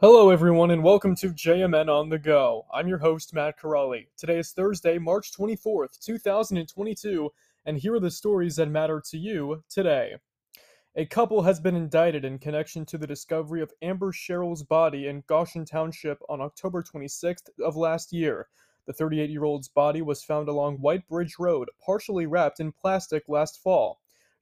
Hello, everyone, and welcome to JMN on the Go. I'm your host, Matt Corrali. Today is Thursday, March 24th, 2022, and here are the stories that matter to you today. A couple has been indicted in connection to the discovery of Amber Sherrill's body in Goshen Township on October 26th of last year. The 38 year old's body was found along White Bridge Road, partially wrapped in plastic last fall.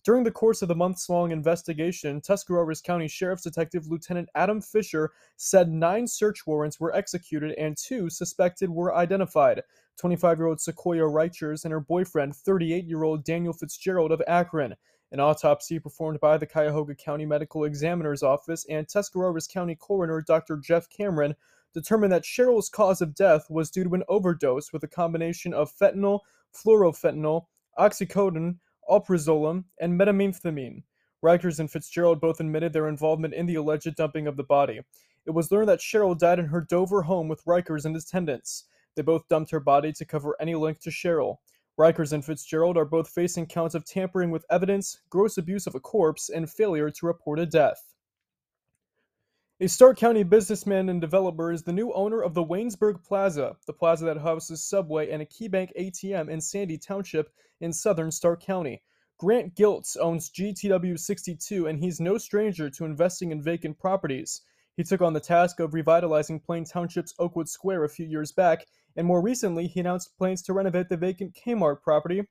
During the course of the months long investigation, Tuscarawas County Sheriff's Detective Lieutenant Adam Fisher said nine search warrants were executed and two suspected were identified 25 year old Sequoia Reichers and her boyfriend, 38 year old Daniel Fitzgerald of Akron. An autopsy performed by the Cuyahoga County Medical Examiner's Office and Tuscarawas County Coroner Dr. Jeff Cameron determined that Sherrill's cause of death was due to an overdose with a combination of fentanyl, fluorofentanyl, oxycodone, alprazolam, and metamethymine. Rikers and Fitzgerald both admitted their involvement in the alleged dumping of the body. It was learned that Sherrill died in her Dover home with Rikers and attendants. They both dumped her body to cover any link to Sherrill. Rikers and Fitzgerald are both facing counts of tampering with evidence, gross abuse of a corpse, and failure to report a death. A Stark County businessman and developer is the new owner of the Waynesburg Plaza, the plaza that houses Subway and a KeyBank ATM in Sandy Township in southern Stark County. Grant Giltz owns GTW62 and he's no stranger to investing in vacant properties. He took on the task of revitalizing Plain Township's Oakwood Square a few years back, and more recently, he announced plans to renovate the vacant Kmart property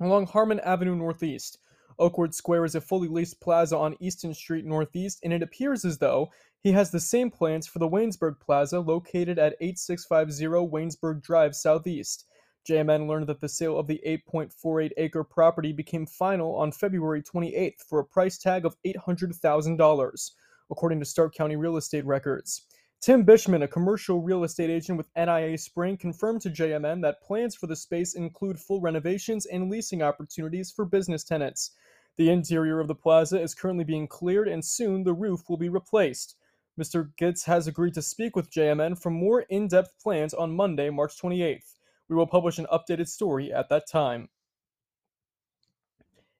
along Harmont Avenue Northeast. Oakwood Square is a fully leased plaza on Easton Street Northeast, and it appears as though he has the same plans for the Waynesburg Plaza located at 8650 Waynesburg Drive Southeast. JMN learned that the sale of the 8.48 acre property became final on February 28th for a price tag of $800,000, according to Stark County real estate records. Tim Bishman, a commercial real estate agent with NAI Spring, confirmed to JMN that plans for the space include full renovations and leasing opportunities for business tenants. The interior of the plaza is currently being cleared, and soon the roof will be replaced. Mr. Giltz has agreed to speak with JMN for more in depth plans on Monday, March 28th. We will publish an updated story at that time.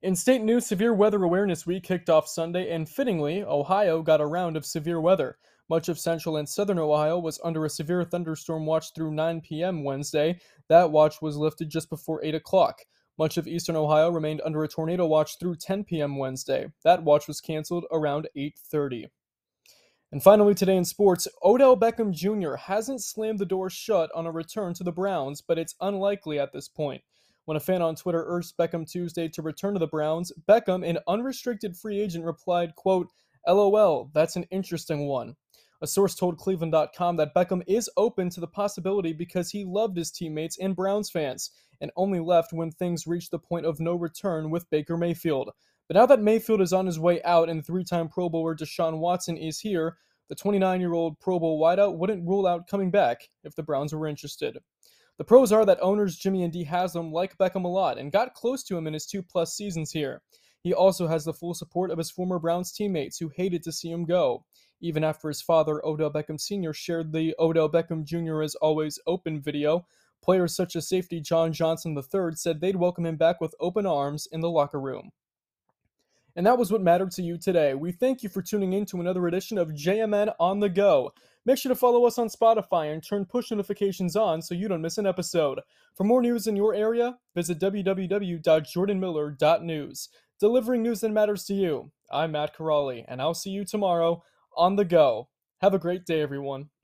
In state news, Severe Weather Awareness Week kicked off Sunday, and fittingly, Ohio got a round of severe weather. Much of central and southern Ohio was under a severe thunderstorm watch through 9 p.m. Wednesday. That watch was lifted just before 8 o'clock. Much of eastern Ohio remained under a tornado watch through 10 p.m. Wednesday. That watch was canceled around 8:30. And finally, today in sports, Odell Beckham Jr. hasn't slammed the door shut on a return to the Browns, but it's unlikely at this point. When a fan on Twitter urged Beckham Tuesday to return to the Browns, Beckham, an unrestricted free agent, replied, quote, LOL, that's an interesting one. A source told Cleveland.com that Beckham is open to the possibility because he loved his teammates and Browns fans, and only left when things reached the point of no return with Baker Mayfield. But now that Mayfield is on his way out and three time Pro Bowler Deshaun Watson is here, the 29 year old Pro Bowl wideout wouldn't rule out coming back if the Browns were interested. The pros are that owners Jimmy and Dee Haslam like Beckham a lot and got close to him in his two plus seasons here. He also has the full support of his former Browns teammates who hated to see him go even after his father, Odell Beckham Sr., shared the Odell Beckham Jr. is always open video. Players such as safety John Johnson III said they'd welcome him back with open arms in the locker room. And that was what mattered to you today. We thank you for tuning in to another edition of JMN on the Go. Make sure to follow us on Spotify and turn push notifications on so you don't miss an episode. For more news in your area, visit www.jordanmiller.news. Delivering news that matters to you. I'm Matt Corrali, and I'll see you tomorrow on the go. Have a great day, everyone.